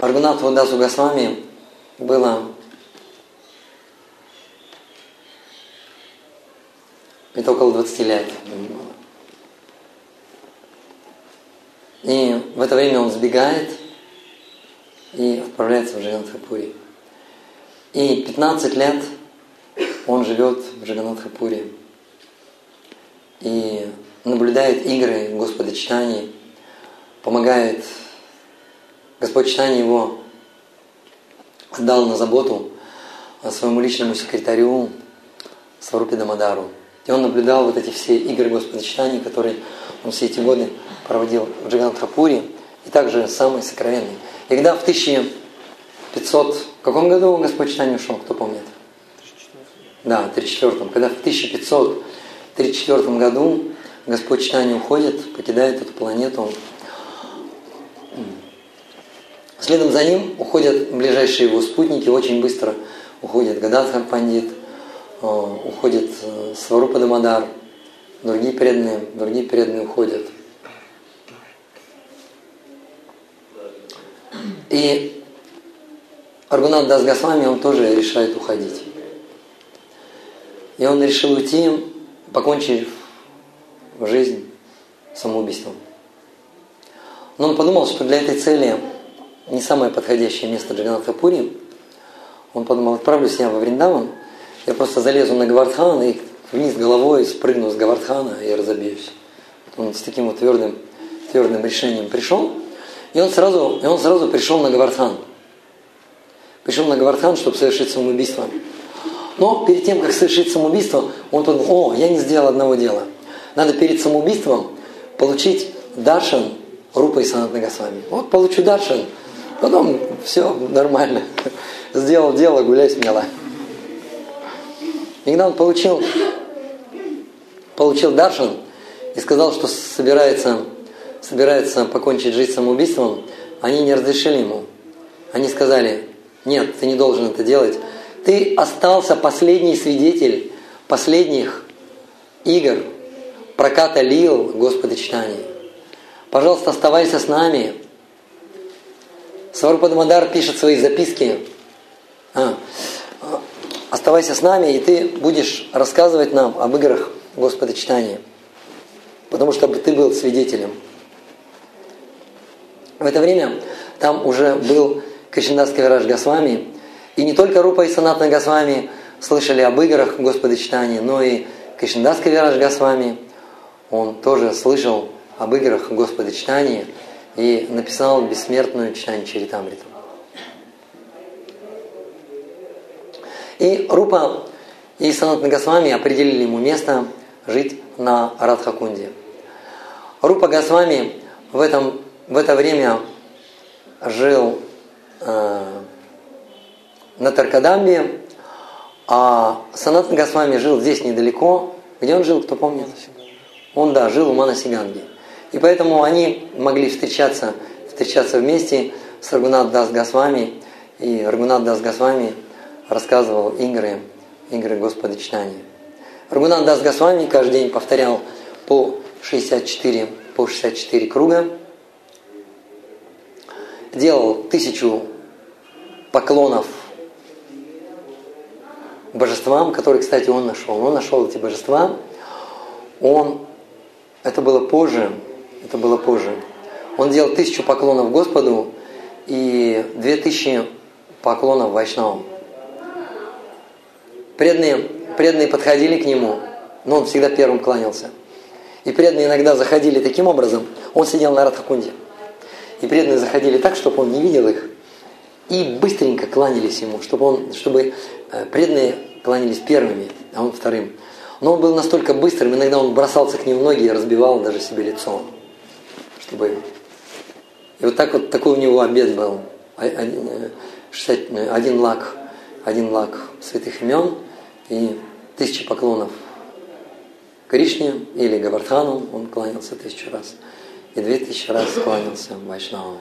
Аргунату Дасу Госвами было это около 20 лет. И в это время он сбегает и отправляется в Джаганатхапури. И 15 лет он живет в Джаганатхапуре и наблюдает игры Господа Читани, помогает Господь Читани его отдал на заботу своему личному секретарю Сварупе Дамадару. И он наблюдал вот эти все игры Господа Читания, которые он все эти годы проводил в Джаганатхапуре, и также самые сокровенные. И когда в 1500, в каком году Господь Читания ушел, кто помнит? Да, в 34 Когда в 1534 году Господь Читания уходит, покидает эту планету, следом за ним уходят ближайшие его спутники, очень быстро уходит Гададхар Пандит, э, уходит э, Сварупа Дамадар, другие преданные, другие преданные уходят. И Аргунат Дас Госвами, он тоже решает уходить. И он решил уйти, покончив жизнь самоубийством. Но он подумал, что для этой цели не самое подходящее место Джаганатхапури. Он подумал, отправлюсь я во Вриндаван, я просто залезу на Гавардхан и вниз головой спрыгну с Гавардхана и разобьюсь. Он с таким вот твердым, твердым решением пришел, и он сразу, и он сразу пришел на Гавардхан. Пришел на Гавардхан, чтобы совершить самоубийство. Но перед тем, как совершить самоубийство, он подумал, о, я не сделал одного дела. Надо перед самоубийством получить даршан Рупа и Санатна Госвами. Вот получу даршан, потом все нормально. Сделал дело, гуляй смело. И когда он получил, получил даршан и сказал, что собирается, собирается покончить жизнь самоубийством, они не разрешили ему. Они сказали, нет, ты не должен это делать, ты остался последний свидетель последних игр, проката лил Господа читания. Пожалуйста, оставайся с нами. Сварупадамадар пишет свои записки. А, оставайся с нами, и ты будешь рассказывать нам об играх Господа читания. Потому что ты был свидетелем. В это время там уже был Качиндас Кавираж Госвами, и не только Рупа и Санатна Госвами слышали об играх Господа читания, но и Кришнадас Кавираж Госвами, он тоже слышал об играх Господа читания и написал бессмертную читание Чаритамриту. И Рупа и Санатна Госвами определили ему место жить на Радхакунде. Рупа Госвами в, этом, в это время жил э, на Таркадамбе, а Санат Госвами жил здесь недалеко. Где он жил, кто помнит? Он, да, жил у Манасиганги. И поэтому они могли встречаться, встречаться вместе с Рагунат Дас Госвами. И Рагунат Дас Госвами рассказывал игры, игры Господа Читания. Рагунат Дас Госвами каждый день повторял по 64, по 64 круга. Делал тысячу поклонов божествам, которые, кстати, он нашел. Он нашел эти божества. Он, это было позже, это было позже. Он делал тысячу поклонов Господу и две тысячи поклонов Вайшнавам. Преданные, преданные подходили к нему, но он всегда первым кланялся. И преданные иногда заходили таким образом, он сидел на Радхакунде. И преданные заходили так, чтобы он не видел их, и быстренько кланялись ему, чтобы, он, чтобы Э, преданные кланялись первыми, а он вторым. Но он был настолько быстрым, иногда он бросался к ним в ноги и разбивал даже себе лицо. Чтобы... И вот так вот такой у него обед был. Один, э, один лак, один лак святых имен и тысячи поклонов Кришне или Гавардхану, он кланялся тысячу раз. И две тысячи раз кланялся Вайшнаву.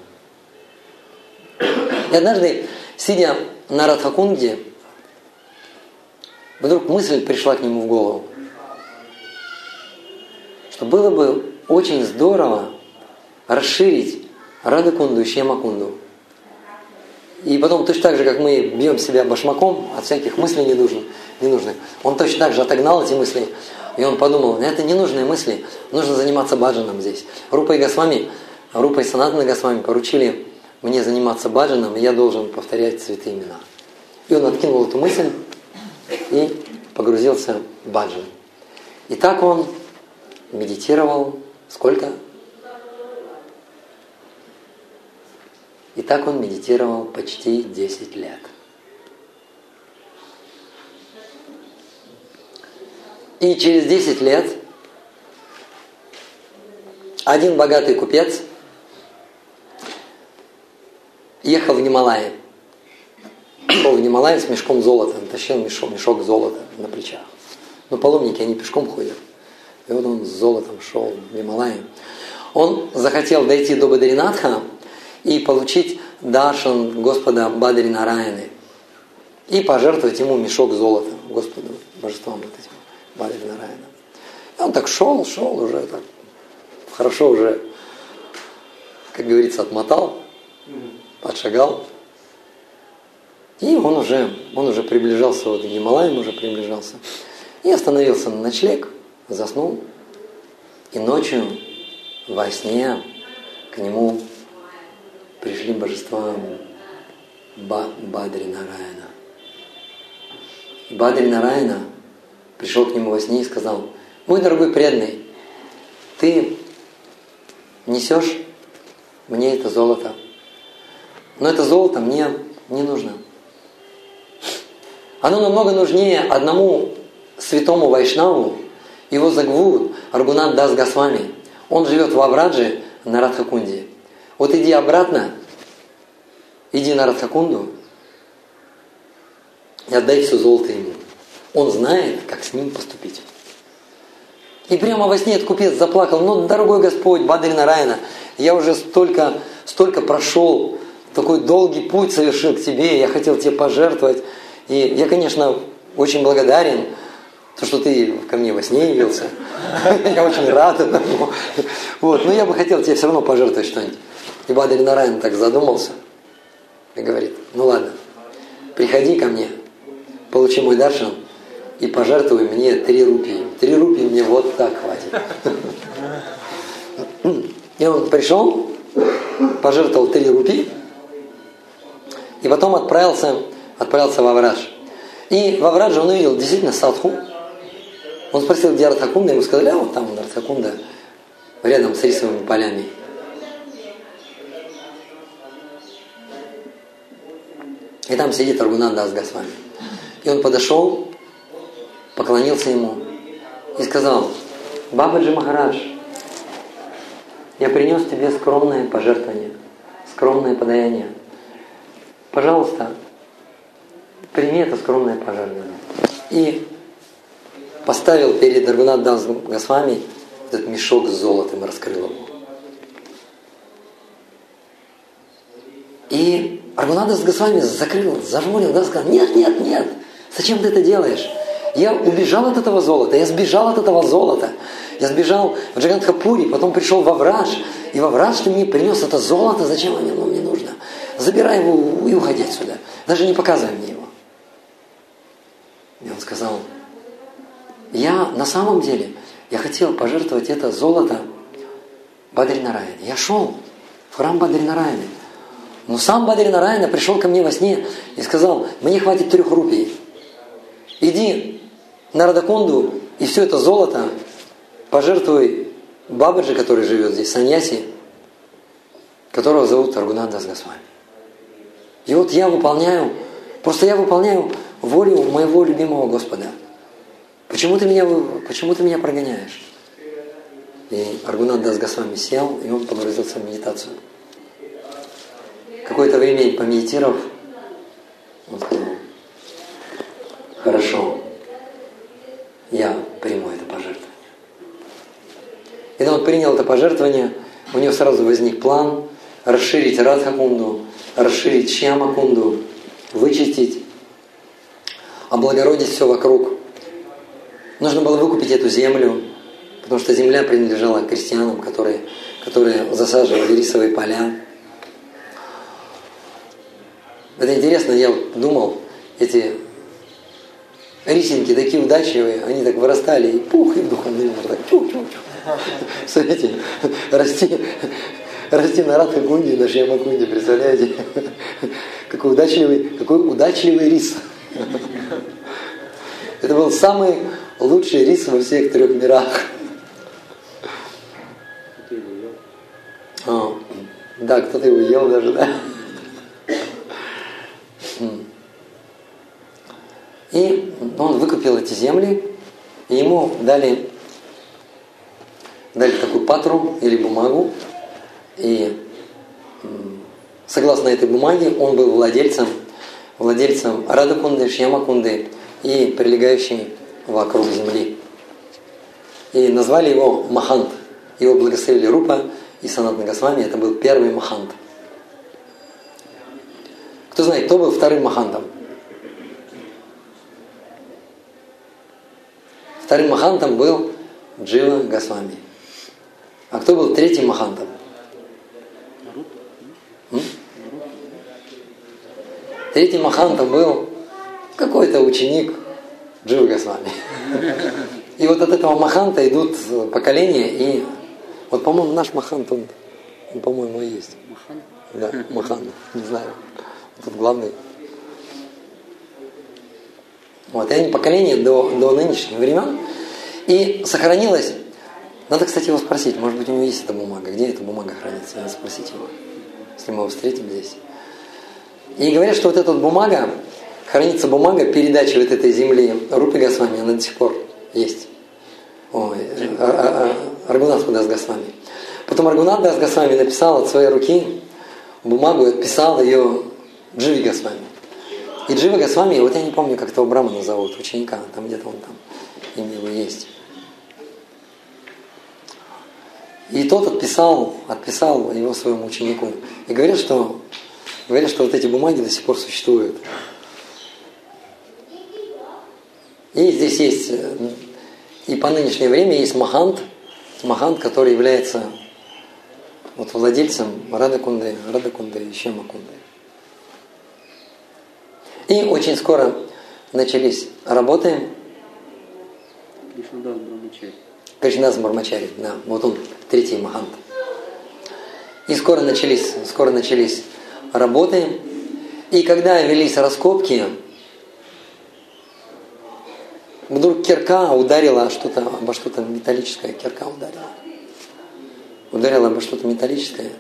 И однажды, сидя на Радхакунге, Вдруг мысль пришла к нему в голову, что было бы очень здорово расширить Радакунду и Шьямакунду. И потом точно так же, как мы бьем себя башмаком от всяких мыслей ненужных, ненужных, он точно так же отогнал эти мысли. И он подумал, это ненужные мысли, нужно заниматься баджаном здесь. Рупа и Госвами, Рупа и Санатана Госвами поручили мне заниматься баджаном, и я должен повторять святые имена. И он откинул эту мысль и погрузился в баджан. И так он медитировал сколько? И так он медитировал почти 10 лет. И через 10 лет один богатый купец ехал в Гималае. Шел в Гималае с мешком золота, тащил мешок, мешок золота на плечах. Но паломники, они пешком ходят. И вот он с золотом шел в Гималае. Он захотел дойти до Бадринатха и получить даршан Господа Бадри Нараяны и пожертвовать ему мешок золота Господу, божествам вот этим Бадри Нараяна. И он так шел, шел уже так, хорошо уже, как говорится, отмотал, подшагал. И он уже, он уже приближался, вот к Гималаям уже приближался. И остановился на ночлег, заснул. И ночью во сне к нему пришли божества ба Бадри Нараяна. И Бадри Нараяна пришел к нему во сне и сказал, мой дорогой преданный, ты несешь мне это золото, но это золото мне не нужно. Оно намного нужнее одному святому Вайшнаву, его зовут Аргунат Дас Госвами. Он живет в Аврадже на Радхакунде. Вот иди обратно, иди на Радхакунду и отдай все золото ему. Он знает, как с ним поступить. И прямо во сне этот купец заплакал, ну, дорогой Господь, Бадрина Райна, я уже столько, столько прошел, такой долгий путь совершил к тебе, я хотел тебе пожертвовать. И я, конечно, очень благодарен, то, что ты ко мне во сне явился. Я очень рад этому. Вот. Но я бы хотел тебе все равно пожертвовать что-нибудь. И Бадарь Нарайан так задумался и говорит, ну ладно, приходи ко мне, получи мой даршан и пожертвуй мне три рупии. Три рупии мне вот так хватит. И он пришел, пожертвовал три рупии, и потом отправился, отправился в Аврадж. И в Аврадже он увидел действительно садху, он спросил, где Артакунда, ему сказали, а вот там Артакунда, рядом с рисовыми полями. И там сидит Аргунанда с Госвами. И он подошел, поклонился ему и сказал, Бабаджи Махарадж, я принес тебе скромное пожертвование, скромное подаяние. Пожалуйста, прими это скромное пожертвование. И поставил перед Рагунат Госвами этот мешок с золотом и раскрыл его. И Аргунадас Госвами закрыл, зажмурил, да, сказал, нет, нет, нет, зачем ты это делаешь? Я убежал от этого золота, я сбежал от этого золота. Я сбежал в Джагантхапури, потом пришел во Враж, и во Враж ты мне принес это золото, зачем оно мне нужно? Забирай его и уходи отсюда. Даже не показывай мне его. И он сказал, я на самом деле, я хотел пожертвовать это золото Бадринараяне. Я шел в храм Бадринараяне. Но сам Бадринараяна пришел ко мне во сне и сказал, мне хватит трех рупий. Иди на Радаконду и все это золото пожертвуй Бабаджи, который живет здесь, Саньяси, которого зовут Аргунанда Госвами. И вот я выполняю, просто я выполняю волю моего любимого Господа – Почему ты меня, почему ты меня прогоняешь? И Аргунат Дас Госвами сел, и он погрузился в медитацию. Какое-то время помедитировав, он хорошо, я приму это пожертвование. Когда он принял это пожертвование, у него сразу возник план расширить Радхакунду, расширить Шьямакунду, вычистить, облагородить все вокруг – Нужно было выкупить эту землю, потому что земля принадлежала крестьянам, которые, которые засаживали рисовые поля. Это интересно, я думал, эти рисинки такие удачливые, они так вырастали, и пух, и в духовный так чу-чу-чу. Смотрите, расти, расти на Радхакунде, на Шьямакунде, представляете? Какой удачливый, какой удачливый рис. Это был самый лучший рис во всех трех мирах. А, да, кто-то его ел даже, да. И он выкупил эти земли, и ему дали, дали такую патру или бумагу, и согласно этой бумаге он был владельцем, владельцем Радакунды, Шьямакунды и прилегающей вокруг земли. И назвали его Махант. Его благословили Рупа и Санат Нагасвами. Это был первый Махант. Кто знает, кто был вторым Махантом? Вторым Махантом был Джива Госвами. А кто был третьим Махантом? Третьим Махантом был какой-то ученик Джива Госвами. И вот от этого Маханта идут поколения, и вот, по-моему, наш Махант, он, он по-моему, и есть. Махан? Да, Махан, не знаю. Тут главный. Вот, и поколение до, до нынешних времен. И сохранилось, надо, кстати, его спросить, может быть, у него есть эта бумага, где эта бумага хранится, надо спросить его, если мы его встретим здесь. И говорят, что вот эта бумага, хранится бумага передачи вот этой земли Рупи Госвами, она до сих пор есть. Ой, а, а, а, Аргунат Дас Госвами. Потом Аргунат Дас Госвами написал от своей руки бумагу отписал ее Дживи Госвами. И Джива Госвами, вот я не помню, как этого Брамана зовут, ученика, там где-то он там, имя его есть. И тот отписал, отписал его своему ученику. И говорят, что, говорят, что вот эти бумаги до сих пор существуют. И здесь есть, и по нынешнее время есть Махант, Махант, который является вот владельцем Радакунды, Радакунды и Шемакунды. И очень скоро начались работы. Кришнадас Брамачари. Кришнадас Брамачари, да. Вот он, третий Махант. И скоро начались, скоро начались работы. И когда велись раскопки, вдруг кирка ударила что-то, обо что-то металлическое, кирка ударила. Ударила обо что-то металлическое.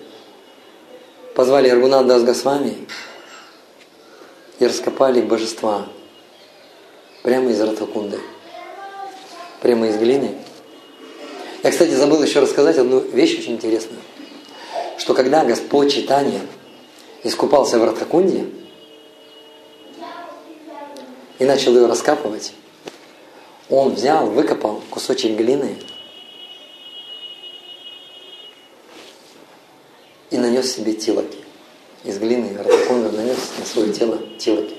Позвали Аргунат Дас Госвами, и раскопали божества прямо из Ратакунды, прямо из глины. Я, кстати, забыл еще рассказать одну вещь очень интересную, что когда Господь Читания искупался в Ратакунде и начал ее раскапывать, он взял, выкопал кусочек глины и нанес себе тилоки из глины Ратакунда нанес на свое тело тилоки.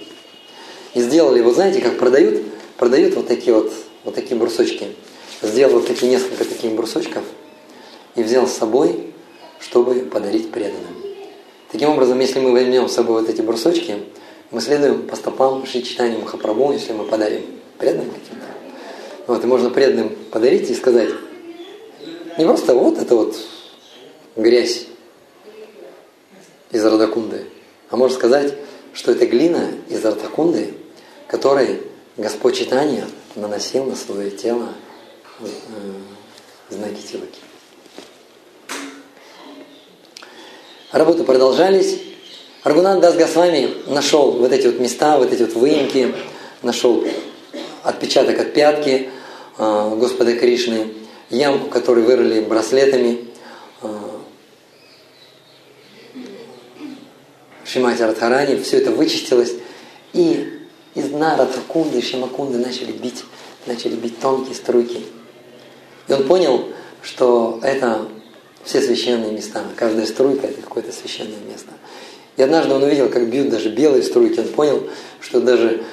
И сделали, вот знаете, как продают, продают вот такие вот, вот такие брусочки. Сделал вот такие несколько таких брусочков и взял с собой, чтобы подарить преданным. Таким образом, если мы возьмем с собой вот эти брусочки, мы следуем по стопам Шри Махапрабху, если мы подарим преданным каким-то. Вот, и можно преданным подарить и сказать, не просто вот это вот грязь из Радакунды. А можно сказать, что это глина из Радакунды, которой Господь Читания наносил на свое тело э, знаки Тилаки. Работы продолжались. Аргунат Дас Госвами нашел вот эти вот места, вот эти вот выемки, нашел отпечаток от пятки э, Господа Кришны, ямку, которую вырыли браслетами, э, Шимати Радхарани, все это вычистилось, и из дна Радхакунды и Шимакунды начали бить, начали бить тонкие струйки. И он понял, что это все священные места, каждая струйка это какое-то священное место. И однажды он увидел, как бьют даже белые струйки, он понял, что даже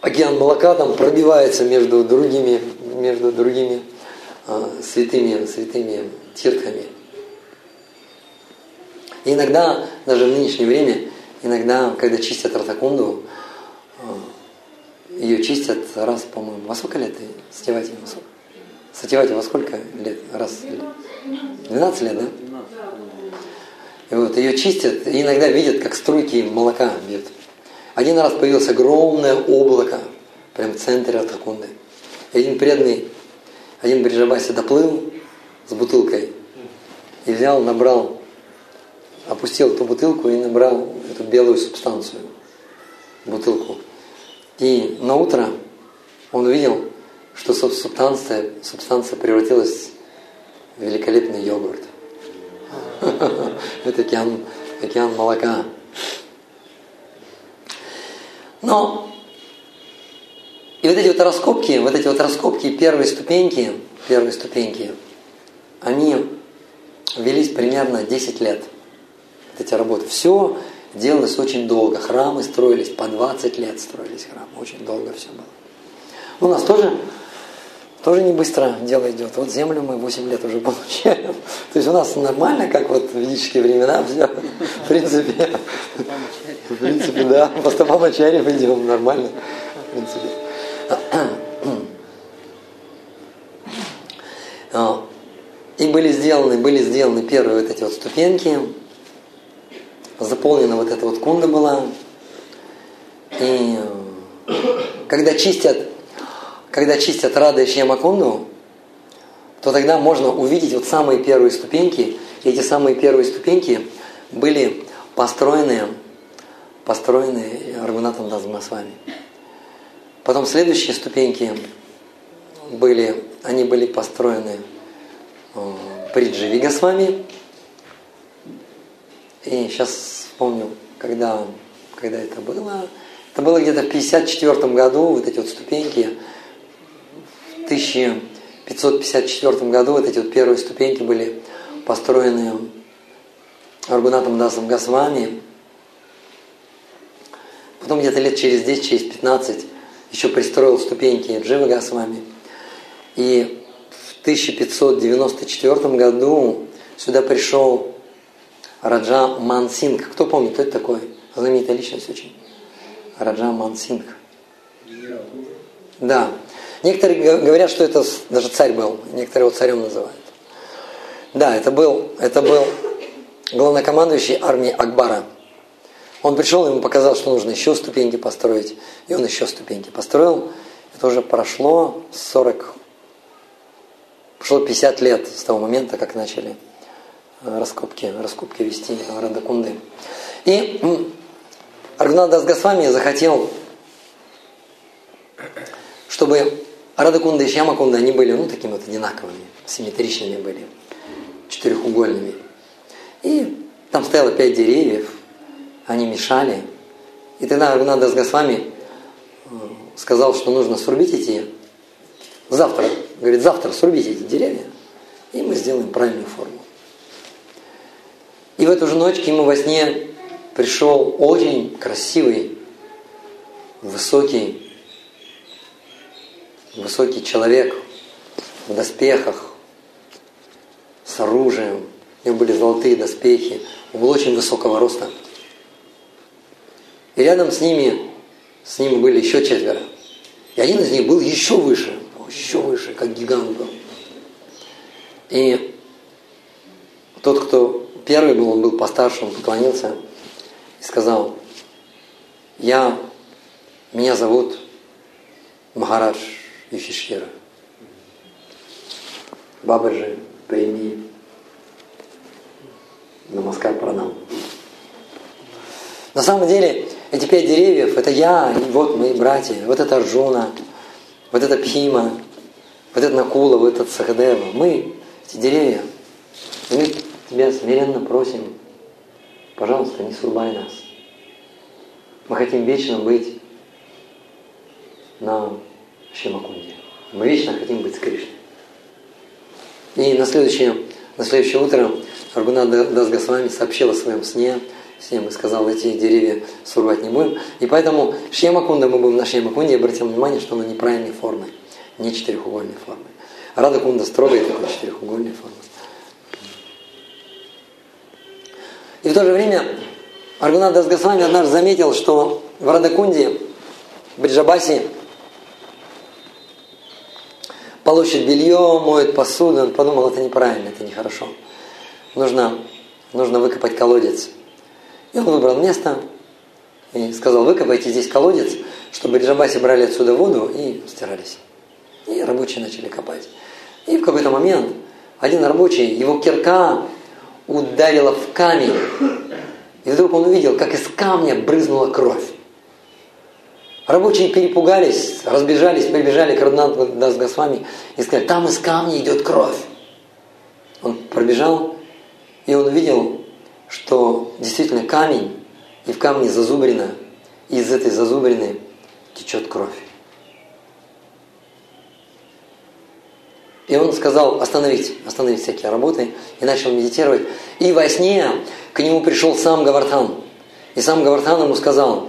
океан молока там пробивается между другими, между другими э, святыми, святыми тиртхами. И иногда, даже в нынешнее время, иногда, когда чистят Радакунду, ее чистят раз, по-моему, во сколько лет? Сативати, во сколько? Сативати во сколько лет? Раз? 12 лет, да? И вот ее чистят, и иногда видят, как струйки молока бьют. Один раз появилось огромное облако, прям в центре Артакунды. И один преданный, один Бриджабаси доплыл с бутылкой и взял, набрал, опустил эту бутылку и набрал эту белую субстанцию, бутылку. И на утро он увидел, что субстанция, субстанция превратилась в великолепный йогурт. Это океан, океан молока. Но и вот эти вот раскопки, вот эти вот раскопки, первые ступеньки, первые ступеньки, они велись примерно 10 лет. Эти работы. Все делалось очень долго. Храмы строились, по 20 лет строились храмы. Очень долго все было. У нас тоже, тоже не быстро дело идет. Вот землю мы 8 лет уже получаем. То есть у нас нормально, как вот в ведические времена все. В принципе, в принципе, да, по стопам Ачарьев идем нормально. В принципе. И были сделаны, были сделаны первые вот эти вот ступеньки заполнена вот эта вот кунда была. И э, когда чистят, когда чистят Рада и Шьямакунду, то тогда можно увидеть вот самые первые ступеньки. И эти самые первые ступеньки были построены, построены Аргунатом Дазмасвами. Потом следующие ступеньки были, они были построены э, Дживи Госвами, и сейчас вспомню, когда, когда это было. Это было где-то в 1954 году, вот эти вот ступеньки. В 1554 году вот эти вот первые ступеньки были построены Аргунатом Дасом Госвами. Потом где-то лет через 10, через 15 еще пристроил ступеньки Джива Госвами. И в 1594 году сюда пришел Раджа Мансинг. Кто помнит, это такой? Знаменитая личность очень. Раджа Мансинг. Да. Некоторые говорят, что это даже царь был. Некоторые его царем называют. Да, это был, это был главнокомандующий армии Акбара. Он пришел, ему показал, что нужно еще ступеньки построить. И он еще ступеньки построил. Это уже прошло 40, прошло 50 лет с того момента, как начали раскопки, раскопки вести Радакунды. И Аргунадас Госвами захотел, чтобы Радакунда и Шьямакунда, они были ну, такими вот одинаковыми, симметричными были, четырехугольными. И там стояло пять деревьев, они мешали. И тогда Аргунадас Госвами э, сказал, что нужно срубить эти, завтра, говорит, завтра срубите эти деревья, и мы сделаем правильную форму. И в эту же ночь к ему во сне пришел очень красивый, высокий, высокий человек в доспехах, с оружием. У него были золотые доспехи. Он был очень высокого роста. И рядом с ними, с ним были еще четверо. И один из них был еще выше, еще выше, как гигант был. И тот, кто первый был, он был постарше, он поклонился и сказал, я, меня зовут Махарадж Юхишхира. Бабаджи, прими Намаскар Пранам. На самом деле, эти пять деревьев, это я, и вот мои братья, вот это Арджуна, вот это Пхима, вот это Накула, вот этот Сахадева. Мы, эти деревья, мы Тебя смиренно просим, пожалуйста, не срубай нас. Мы хотим вечно быть на Шимакунде. Мы вечно хотим быть с Кришной. И на следующее, на следующее утро Аргуна Дасгасвами сообщил о своем сне, всем и сказал, эти деревья срубать не будем. И поэтому Шьямакунда мы будем на Шьямакунде и обратим внимание, что она неправильной формы, не четырехугольной формы. Радакунда строгой такой четырехугольной формы. И в то же время Аргунат Дасгасвами однажды заметил, что в Радакунде, в Бриджабасе, получит белье, моет посуду. Он подумал, это неправильно, это нехорошо. Нужно, нужно выкопать колодец. И он выбрал место и сказал, выкопайте здесь колодец, чтобы Бриджабасе брали отсюда воду и стирались. И рабочие начали копать. И в какой-то момент один рабочий, его кирка ударила в камень. И вдруг он увидел, как из камня брызнула кровь. Рабочие перепугались, разбежались, прибежали к Раднату Дасгасвами и сказали, там из камня идет кровь. Он пробежал, и он увидел, что действительно камень, и в камне зазубрина, и из этой зазубрины течет кровь. И он сказал остановить, остановить всякие работы, и начал медитировать. И во сне к нему пришел сам Гавартхан. И сам Гавартхан ему сказал,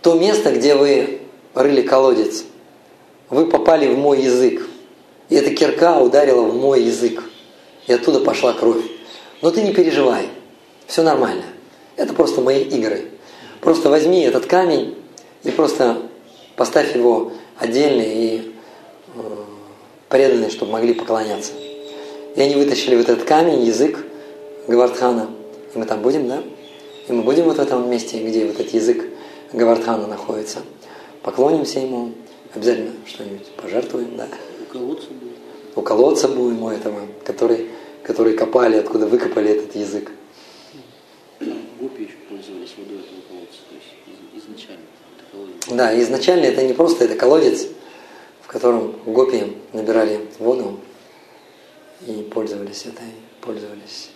то место, где вы рыли колодец, вы попали в мой язык. И эта кирка ударила в мой язык. И оттуда пошла кровь. Но ты не переживай. Все нормально. Это просто мои игры. Просто возьми этот камень и просто поставь его отдельно и э, преданные, чтобы могли поклоняться. И они вытащили вот этот камень, язык Гавардхана. И мы там будем, да? И мы будем вот в этом месте, где вот этот язык Гавардхана находится. Поклонимся ему, обязательно что-нибудь пожертвуем, да. У колодца будет. У колодца будем у этого, который, который копали, откуда выкопали этот язык. Гопи еще пользовались водой этого колодца, то есть изначально. Да, изначально это не просто это колодец, котором гопи набирали воду и пользовались этой, пользовались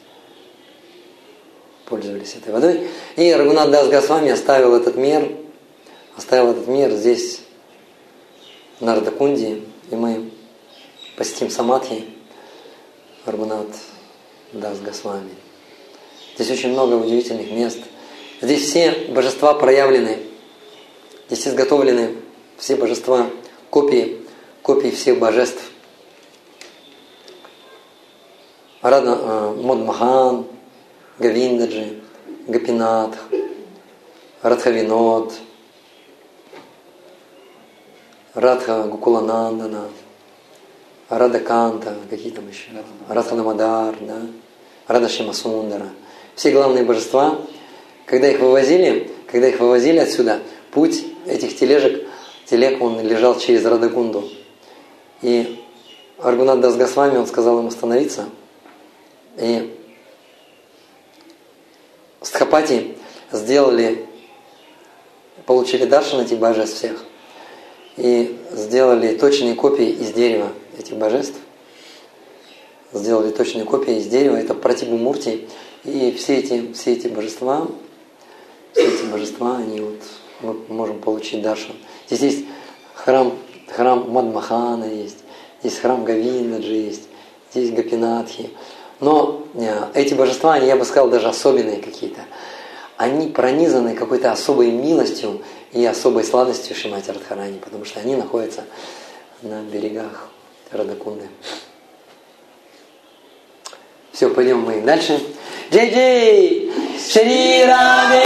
пользовались этой водой. И Рагунат Дас Госвами оставил этот мир, оставил этот мир здесь, в Нардакунде, и мы посетим Самадхи Рагунат Дас Госвами. Здесь очень много удивительных мест. Здесь все божества проявлены. Здесь изготовлены все божества, копии, копии всех божеств. Рада э, Модмахан, Гавиндаджи, Гапинатх, Радхавинод, Радха Гукуланандана, Радаканта, какие там еще, Радханамадар, да, Рада Шимасундара. Все главные божества, когда их вывозили, когда их вывозили отсюда, путь этих тележек, телег, он лежал через Радагунду. И Аргунат Дас Госвами, он сказал им остановиться. И Стхапати сделали, получили даршан этих божеств всех и сделали точные копии из дерева этих божеств. Сделали точные копии из дерева, это Пратибу Мурти. И все эти, все эти божества, все эти божества, они вот, мы можем получить даршан. Здесь есть храм, храм Мадмахана есть, здесь храм Гавиндаджи есть, здесь Гапинатхи. Но э, эти божества, они, я бы сказал, даже особенные какие-то. Они пронизаны какой-то особой милостью и особой сладостью Шимати Радхарани, потому что они находятся на берегах Радакунды. Все, пойдем мы дальше. Джей Джей! Шри Раде